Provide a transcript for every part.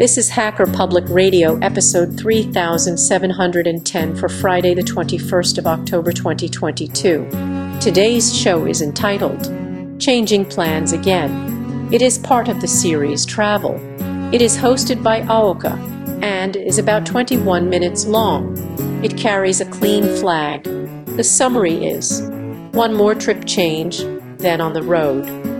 This is Hacker Public Radio, episode 3710 for Friday, the 21st of October 2022. Today's show is entitled Changing Plans Again. It is part of the series Travel. It is hosted by Ahuka and is about 21 minutes long. It carries a clean flag. The summary is one more trip change, then on the road.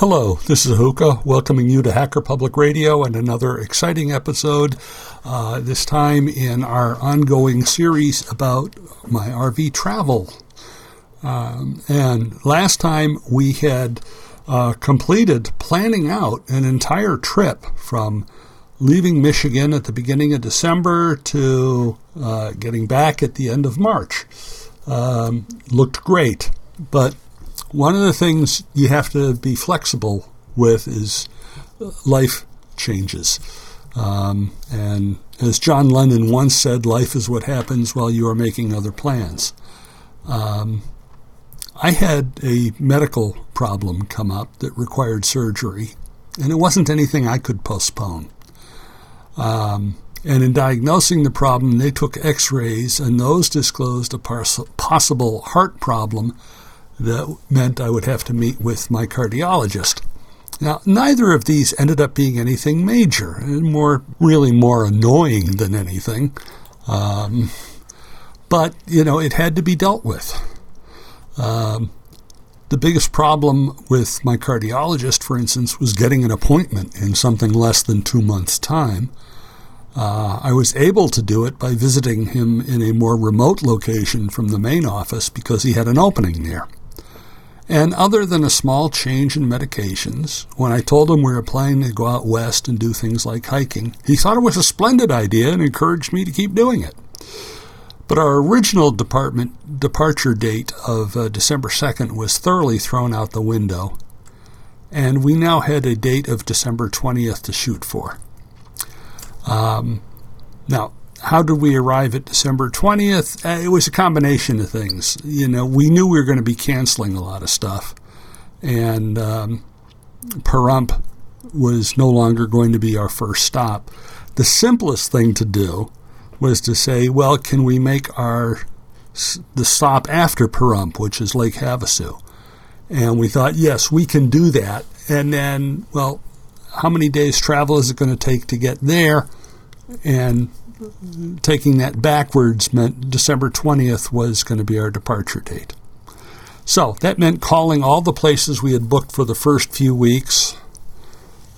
Hello, this is Ahuka welcoming you to Hacker Public Radio and another exciting episode, uh, this time in our ongoing series about my RV travel. Um, and last time we had uh, completed planning out an entire trip from leaving Michigan at the beginning of December to uh, getting back at the end of March. Um, looked great, but one of the things you have to be flexible with is life changes. Um, and as John Lennon once said, life is what happens while you are making other plans. Um, I had a medical problem come up that required surgery, and it wasn't anything I could postpone. Um, and in diagnosing the problem, they took x rays, and those disclosed a possible heart problem that meant I would have to meet with my cardiologist. Now, neither of these ended up being anything major, and more really more annoying than anything. Um, but you know, it had to be dealt with. Um, the biggest problem with my cardiologist, for instance, was getting an appointment in something less than two months' time. Uh, I was able to do it by visiting him in a more remote location from the main office because he had an opening there. And other than a small change in medications, when I told him we were planning to go out west and do things like hiking, he thought it was a splendid idea and encouraged me to keep doing it. But our original department departure date of uh, December 2nd was thoroughly thrown out the window, and we now had a date of December 20th to shoot for. Um, now, how did we arrive at December 20th? Uh, it was a combination of things. You know, we knew we were going to be canceling a lot of stuff, and um, was no longer going to be our first stop. The simplest thing to do was to say, well, can we make our the stop after Pahrump, which is Lake Havasu? And we thought, yes, we can do that. And then, well, how many days travel is it going to take to get there? And taking that backwards meant December 20th was going to be our departure date. So that meant calling all the places we had booked for the first few weeks.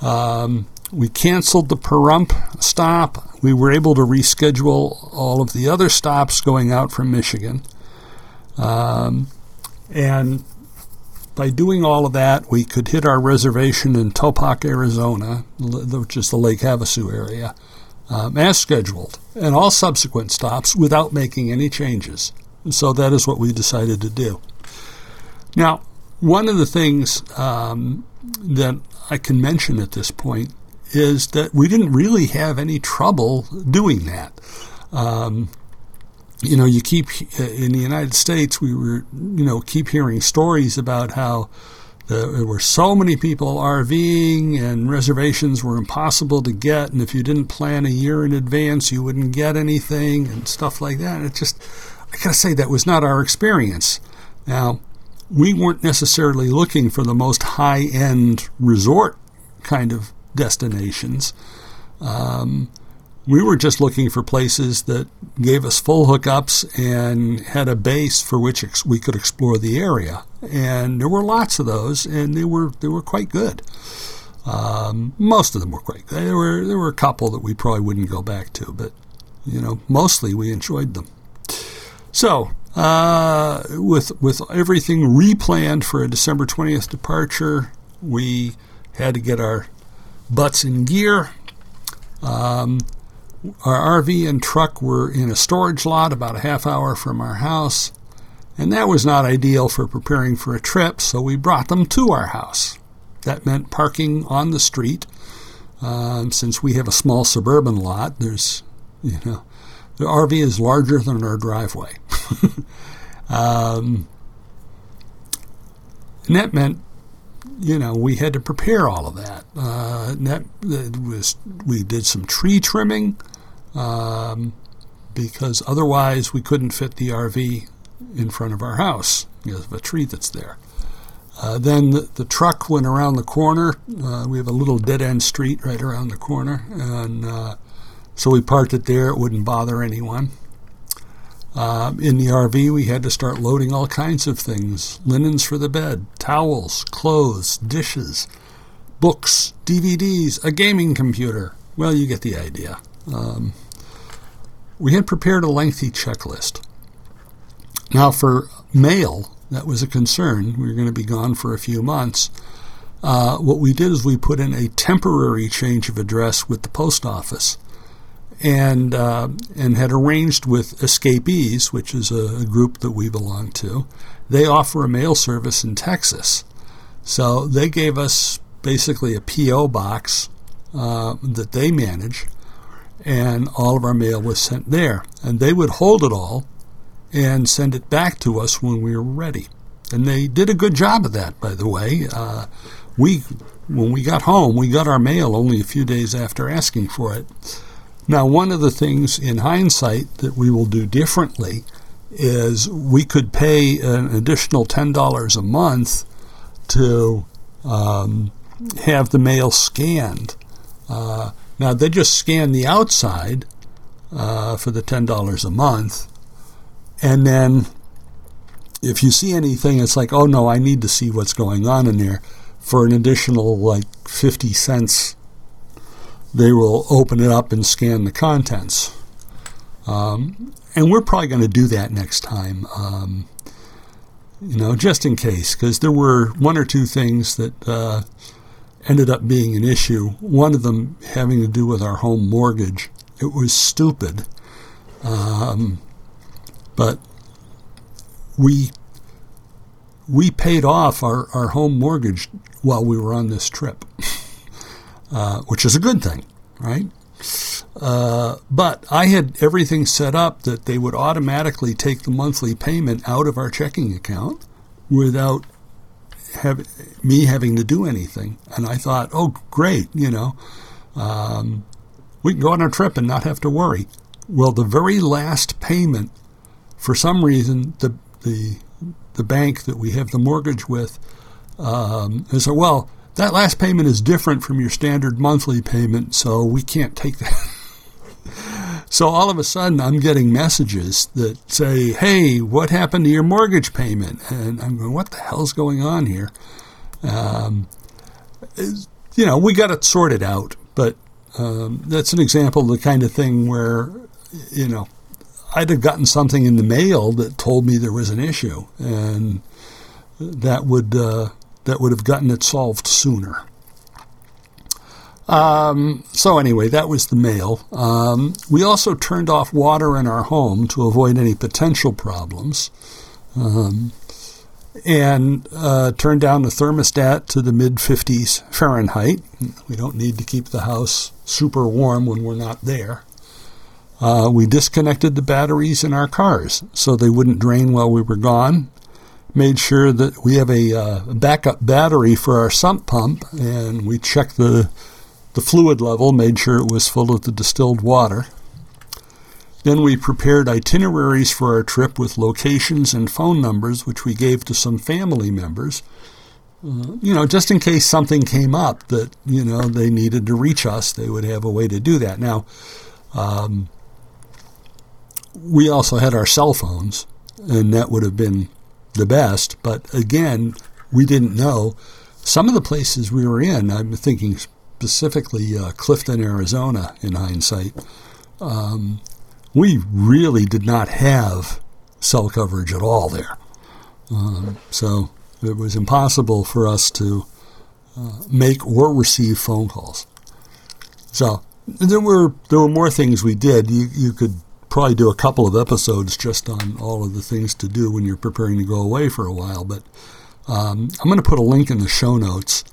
Um, we canceled the Pahrump stop. We were able to reschedule all of the other stops going out from Michigan. Um, and by doing all of that, we could hit our reservation in Topock, Arizona, which is the Lake Havasu area, um, as scheduled, and all subsequent stops without making any changes. So that is what we decided to do. Now, one of the things um, that I can mention at this point is that we didn't really have any trouble doing that. Um, you know, you keep in the United States, we were, you know, keep hearing stories about how there were so many people RVing, and reservations were impossible to get. And if you didn't plan a year in advance, you wouldn't get anything, and stuff like that. It just, I gotta say, that was not our experience. Now, we weren't necessarily looking for the most high end resort kind of destinations. Um, we were just looking for places that gave us full hookups and had a base for which ex- we could explore the area. And there were lots of those, and they were they were quite good. Um, most of them were quite good. There were there were a couple that we probably wouldn't go back to, but you know, mostly we enjoyed them. So, uh, with with everything replanned for a December twentieth departure, we had to get our butts in gear. Um, our RV and truck were in a storage lot about a half hour from our house, and that was not ideal for preparing for a trip, so we brought them to our house. That meant parking on the street. Um, since we have a small suburban lot, there's, you know, the RV is larger than our driveway. Um, and that meant, you know, we had to prepare all of that. Uh, that, that was we did some tree trimming um, because otherwise we couldn't fit the RV in front of our house because of a tree that's there. Uh, then the, the, truck went around the corner. Uh, we have a little dead end street right around the corner, and uh, so we parked it there. It wouldn't bother anyone. Uh, in the RV, we had to start loading all kinds of things linens for the bed, towels, clothes, dishes, books, DVDs, a gaming computer. Well, you get the idea. Um, we had prepared a lengthy checklist. Now, for mail, that was a concern. We were going to be gone for a few months. Uh, what we did is we put in a temporary change of address with the post office and uh, and had arranged with Escapees, which is a, a, group that we belong to. They offer a mail service in Texas, so they gave us basically a PO box uh, that they manage, and all of our mail was sent there, and they would hold it all and send it back to us when we were ready. And they did a good job of that, by the way. Uh, we, when we got home, we got our mail only a few days after asking for it. Now, one of the things in hindsight that we will do differently is we could pay an additional $10 a month to um, have the mail scanned. Uh, now, they just scan the outside uh, for the $10 a month. And then if you see anything, it's like, oh no, I need to see what's going on in there for an additional like 50 cents they will open it up and scan the contents. Um, and we're probably going to do that next time, um, you know, just in case, because there were one or two things that uh, ended up being an issue. One of them having to do with our home mortgage. It was stupid, um, but we we paid off our, our home mortgage while we were on this trip. Uh, which is a good thing, right? Uh, but I had everything set up that they would automatically take the monthly payment out of our checking account without have, me having to do anything. And I thought, oh, great, you know, um, we can go on our trip and not have to worry. Well, the very last payment, for some reason, the the the bank that we have the mortgage with um, said, well, that last payment is different from your standard monthly payment, so we can't take that. So all of a sudden, I'm getting messages that say, hey, what happened to your mortgage payment? And I'm going, what the hell's going on here? Um, you know, we got it sorted out, but um, that's an example of the kind of thing where, you know, I'd have gotten something in the mail that told me there was an issue, and that would uh, that would have gotten it solved sooner. Um, so anyway, that was the mail. Um, we also turned off water in our home to avoid any potential problems, um, and uh, turned down the thermostat to the mid 50s Fahrenheit. We don't need to keep the house super warm when we're not there. Uh, we disconnected the batteries in our cars so they wouldn't drain while we were gone made sure that we have a uh, backup battery for our sump pump, and we checked the the fluid level, made sure it was full of the distilled water. Then we prepared itineraries for our trip with locations and phone numbers, which we gave to some family members. Uh, you know, just in case something came up that you know they needed to reach us, they would have a way to do that. Now, um, we also had our cell phones, and that would have been the best. But again, we didn't know. Some of the places we were in, I'm thinking specifically uh, Clifton, Arizona, in hindsight, um, we really did not have cell coverage at all there. Um, so it was impossible for us to uh, make or receive phone calls. So there were there were more things we did. You you could probably do a couple of episodes just on all of the things to do when you're preparing to go away for a while. But um, I'm going to put a link in the show notes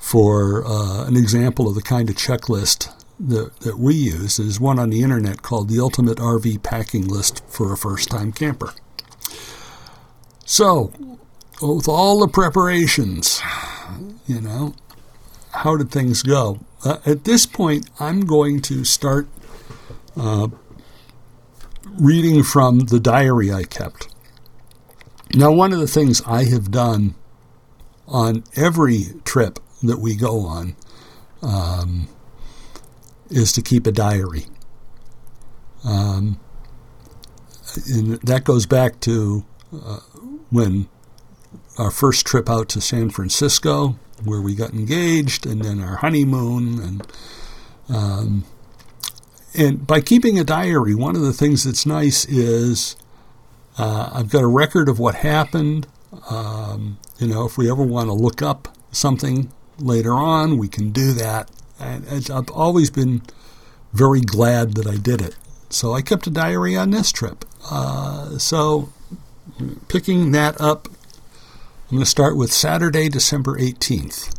for uh, an example of the kind of checklist that, that we use. is one on the internet called the Ultimate RV Packing List for a First Time Camper. So, with all the preparations, you know, how did things go? Uh, at this point, I'm going to start uh, reading from the diary I kept. Now, one of the things I have done on every trip that we go on um, is to keep a diary. Um, and that goes back to uh, when our first trip out to San Francisco, where we got engaged, and then our honeymoon, and um, and by keeping a diary, one of the things that's nice is uh, I've got a record of what happened. Um, you know, if we ever want to look up something later on, we can do that. And I've always been very glad that I did it. So I kept a diary on this trip. Uh, so picking that up, I'm going to start with Saturday, December 18th.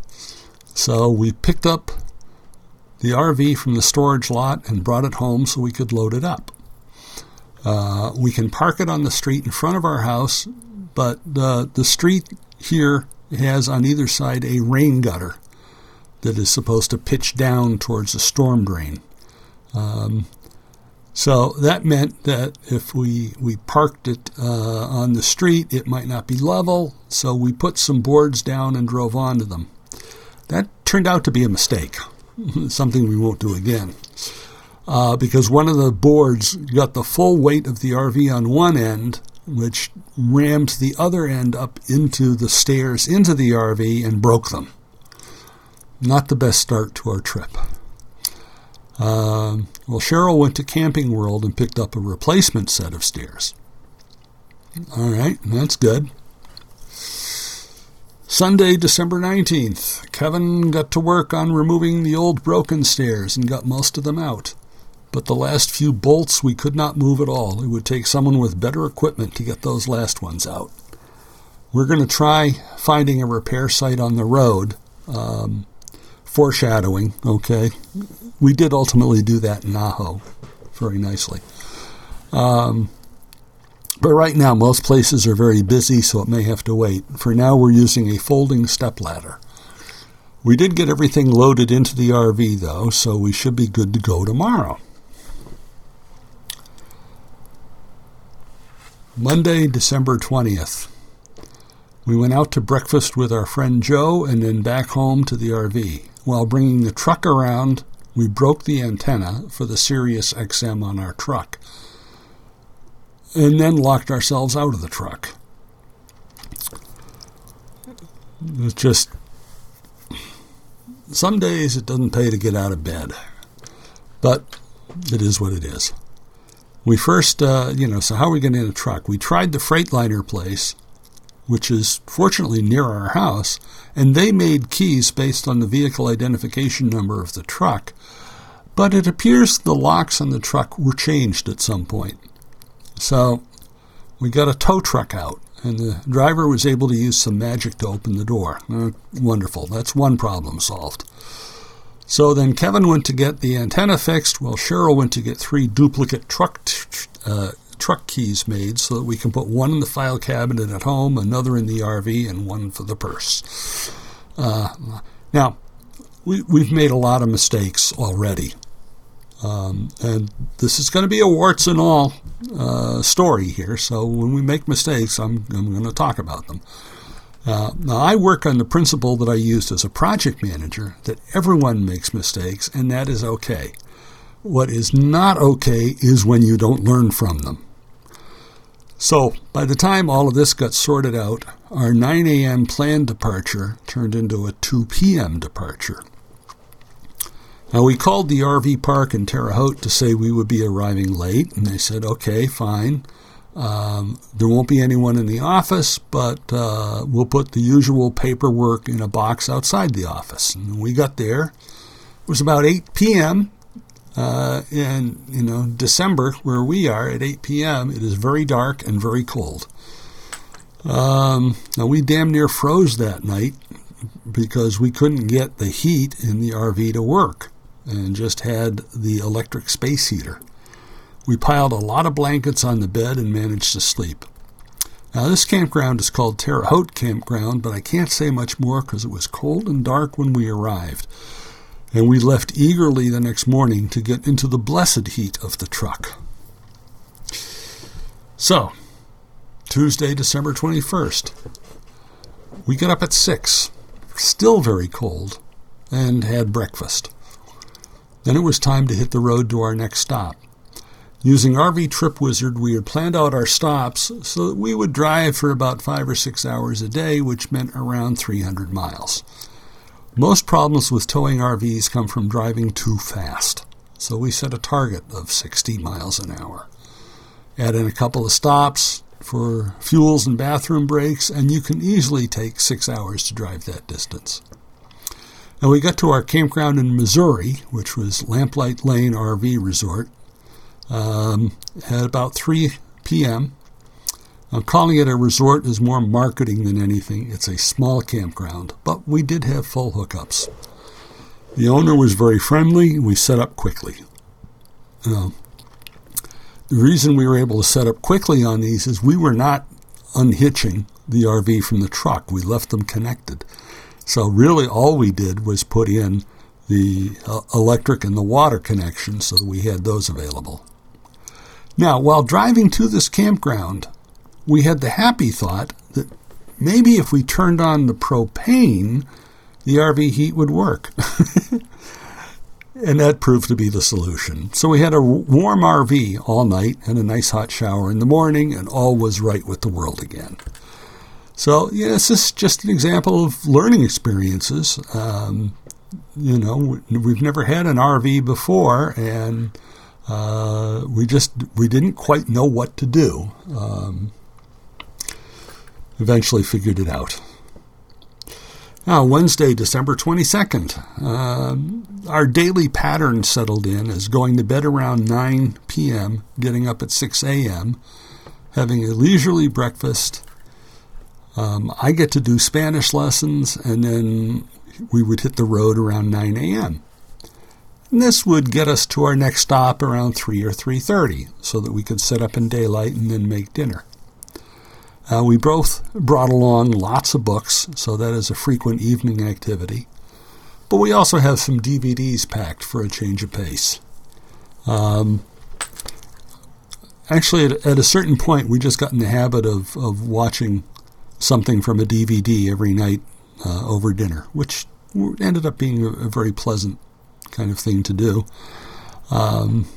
So we picked up the RV from the storage lot and brought it home so we could load it up. Uh, we can park it on the street in front of our house, but the, the street here has on either side a rain gutter that is supposed to pitch down towards a storm drain. Um, so that meant that if we, we parked it uh, on the street, it might not be level, so we put some boards down and drove onto them. That turned out to be a mistake, something we won't do again. Uh, because one of the boards got the full weight of the RV on one end, which rammed the other end up into the stairs into the RV and broke them. Not the best start to our trip. Uh, well, Cheryl went to Camping World and picked up a replacement set of stairs. All right, that's good. Sunday, December 19th, Kevin got to work on removing the old broken stairs and got most of them out. But the last few bolts we could not move at all. It would take someone with better equipment to get those last ones out. We're going to try finding a repair site on the road. Um, foreshadowing, okay? We did ultimately do that in Ajo very nicely. Um, but right now, most places are very busy, so it may have to wait. For now, we're using a folding step ladder. We did get everything loaded into the RV, though, so we should be good to go tomorrow. Monday, December 20th. We went out to breakfast with our friend Joe and then back home to the RV. While bringing the truck around, we broke the antenna for the Sirius XM on our truck and then locked ourselves out of the truck. It's just some days it doesn't pay to get out of bed, but it is what it is. We first, uh, you know, so how are we getting in a truck? We tried the Freightliner place, which is fortunately near our house, and they made keys based on the vehicle identification number of the truck. But it appears the locks on the truck were changed at some point. So we got a tow truck out, and the driver was able to use some magic to open the door. Uh, wonderful. That's one problem solved. So then Kevin went to get the antenna fixed, while Cheryl went to get three duplicate truck t- uh, truck keys made so that we can put one in the file cabinet at home, another in the RV, and one for the purse. Uh, now, we, we've made a lot of mistakes already. Um, and this is going to be a warts and all uh, story here. So when we make mistakes, I'm, I'm going to talk about them. Uh, now, I work on the principle that I used as a project manager that everyone makes mistakes, and that is okay. What is not okay is when you don't learn from them. So, by the time all of this got sorted out, our 9 a.m. planned departure turned into a 2 p.m. departure. Now, we called the RV park in Terre Haute to say we would be arriving late, and they said, okay, fine. Um, there won't be anyone in the office, but uh, we'll put the usual paperwork in a box outside the office. And we got there. It was about 8 p.m. Uh, in you know December, where we are at 8 p.m., it is very dark and very cold. Um, now we damn near froze that night because we couldn't get the heat in the RV to work, and just had the electric space heater. We piled a lot of blankets on the bed and managed to sleep. Now, this campground is called Terre Haute Campground, but I can't say much more because it was cold and dark when we arrived. And we left eagerly the next morning to get into the blessed heat of the truck. So, Tuesday, December 21st. We got up at 6, still very cold, and had breakfast. Then it was time to hit the road to our next stop. Using RV Trip Wizard, we had planned out our stops so that we would drive for about five or six hours a day, which meant around 300 miles. Most problems with towing RVs come from driving too fast, so we set a target of 60 miles an hour. Add in a couple of stops for fuels and bathroom breaks, and you can easily take six hours to drive that distance. And we got to our campground in Missouri, which was Lamplight Lane RV Resort, um, at about 3 p.m. I'm calling it a resort is more marketing than anything. It's a small campground, but we did have full hookups. The owner was very friendly. We set up quickly. Uh, the reason we were able to set up quickly on these is we were not unhitching the RV from the truck. We left them connected. So really all we did was put in the uh, electric and the water connection so that we had those available. Now, while driving to this campground, we had the happy thought that maybe if we turned on the propane, the RV heat would work. and that proved to be the solution. So we had a warm RV all night and a nice hot shower in the morning, and all was right with the world again. So, yeah, this is just an example of learning experiences. Um, you know, we've never had an RV before, and uh, we just we didn't quite know what to do. Um, eventually, figured it out. Now, Wednesday, December 22nd, uh, our daily pattern settled in as going to bed around 9 p.m., getting up at 6 a.m., having a leisurely breakfast. Um, I get to do Spanish lessons, and then we would hit the road around 9 a.m. And this would get us to our next stop around 3 or 3.30 so that we could set up in daylight and then make dinner. Uh, we both brought along lots of books, so that is a frequent evening activity. But we also have some DVDs packed for a change of pace. Um, actually, at, at, a certain point, we just got in the habit of, of watching something from a DVD every night uh, over dinner, which ended up being a, a very pleasant kind of thing to do. Um,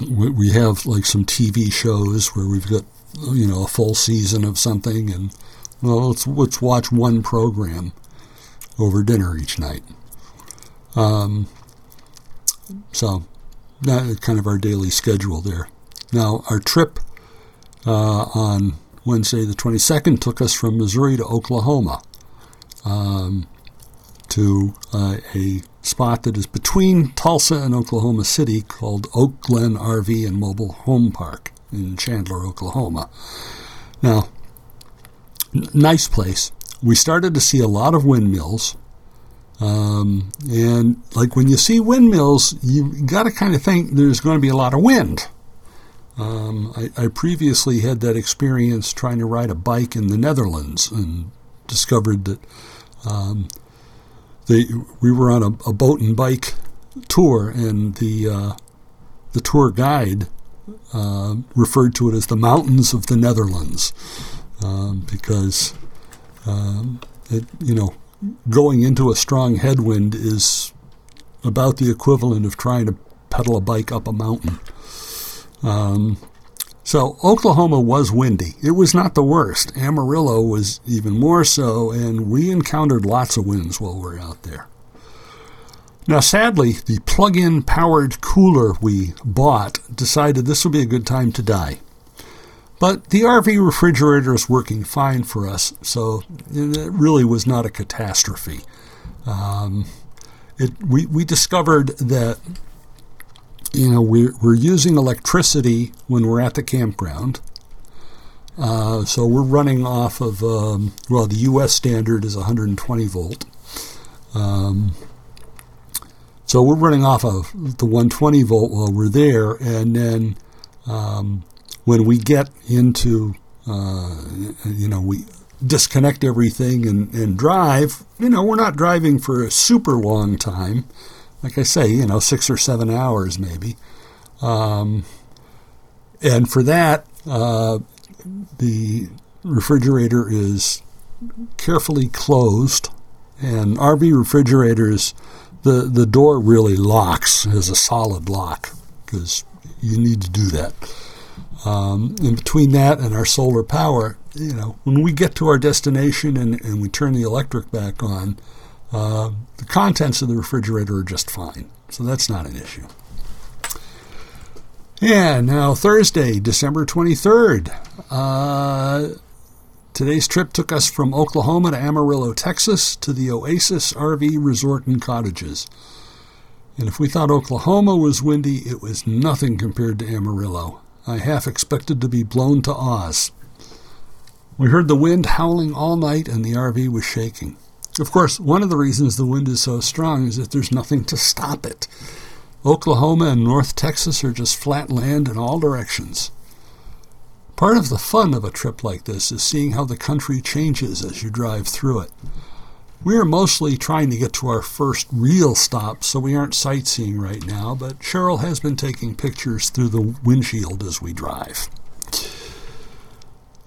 we, we have like some TV shows where we've got you know a full season of something, and well, let's let's watch one program over dinner each night. Um, so that kind of our daily schedule there. Now our trip uh, on Wednesday the 22nd took us from Missouri to Oklahoma um, to uh, a spot that is between Tulsa and Oklahoma City called Oak Glen RV and Mobile Home Park in Chandler, Oklahoma. Now, n- nice place. We started to see a lot of windmills. Um, and like when you see windmills, you got to kind of think there's going to be a lot of wind. Um, I, I, previously had that experience trying to ride a bike in the Netherlands and discovered that um, they, we were on a, a, boat and bike tour, and the uh, the tour guide uh, referred to it as the mountains of the Netherlands um, because um, it, you know going into a strong headwind is about the equivalent of trying to pedal a bike up a mountain. Um, so Oklahoma was windy. It was not the worst. Amarillo was even more so, and we encountered lots of winds while we were out there. Now, sadly, the plug in powered cooler we bought decided this would be a good time to die. But the RV refrigerator is working fine for us, so it really was not a catastrophe. Um, it, we, we discovered that you know, we're, we're using electricity when we're at the campground. Uh, so we're running off of, um, well, the U.S. standard is 120 volt. Um, so we're running off of the 120 volt while we're there, and then um, when we get into uh, you know, we disconnect everything and, and drive, you know, we're not driving for a super long time. Like I say, you know, six or seven hours maybe. Um, and for that, uh, the refrigerator is carefully closed. And RV refrigerators, the, the door really locks as a solid lock because you need to do that. Um, in between that and our solar power, you know, when we get to our destination and, and we turn the electric back on, uh, the contents of the refrigerator are just fine. So that's not an issue. And now Thursday, December 23rd. Uh, today's trip took us from Oklahoma to Amarillo, Texas to the Oasis RV Resort and Cottages. And if we thought Oklahoma was windy, it was nothing compared to Amarillo. I half expected to be blown to Oz. We heard the wind howling all night and the RV was shaking. Of course, one of the reasons the wind is so strong is that there's nothing to stop it. Oklahoma and North Texas are just flat land in all directions. Part of the fun of a trip like this is seeing how the country changes as you drive through it. We are mostly trying to get to our first real stop, so we aren't sightseeing right now, but Cheryl has been taking pictures through the windshield as we drive.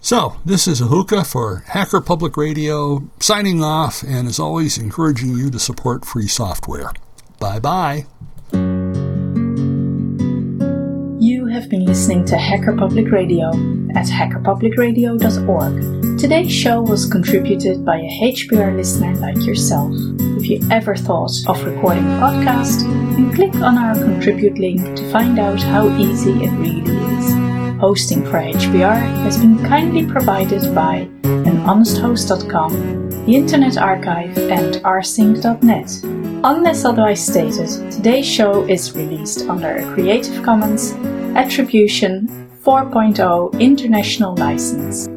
So, this is Ahuka for Hacker Public Radio, signing off, and as always, encouraging you to support free software. Bye bye. You have been listening to Hacker Public Radio at hackerpublicradio.org. Today's show was contributed by a HPR listener like yourself. If you ever thought of recording a podcast, then click on our contribute link to find out how easy it really is. Hosting for HPR has been kindly provided by anhonesthost.com, the Internet Archive, and rsync.net. Unless otherwise stated, today's show is released under a Creative Commons Attribution 4.0 International License.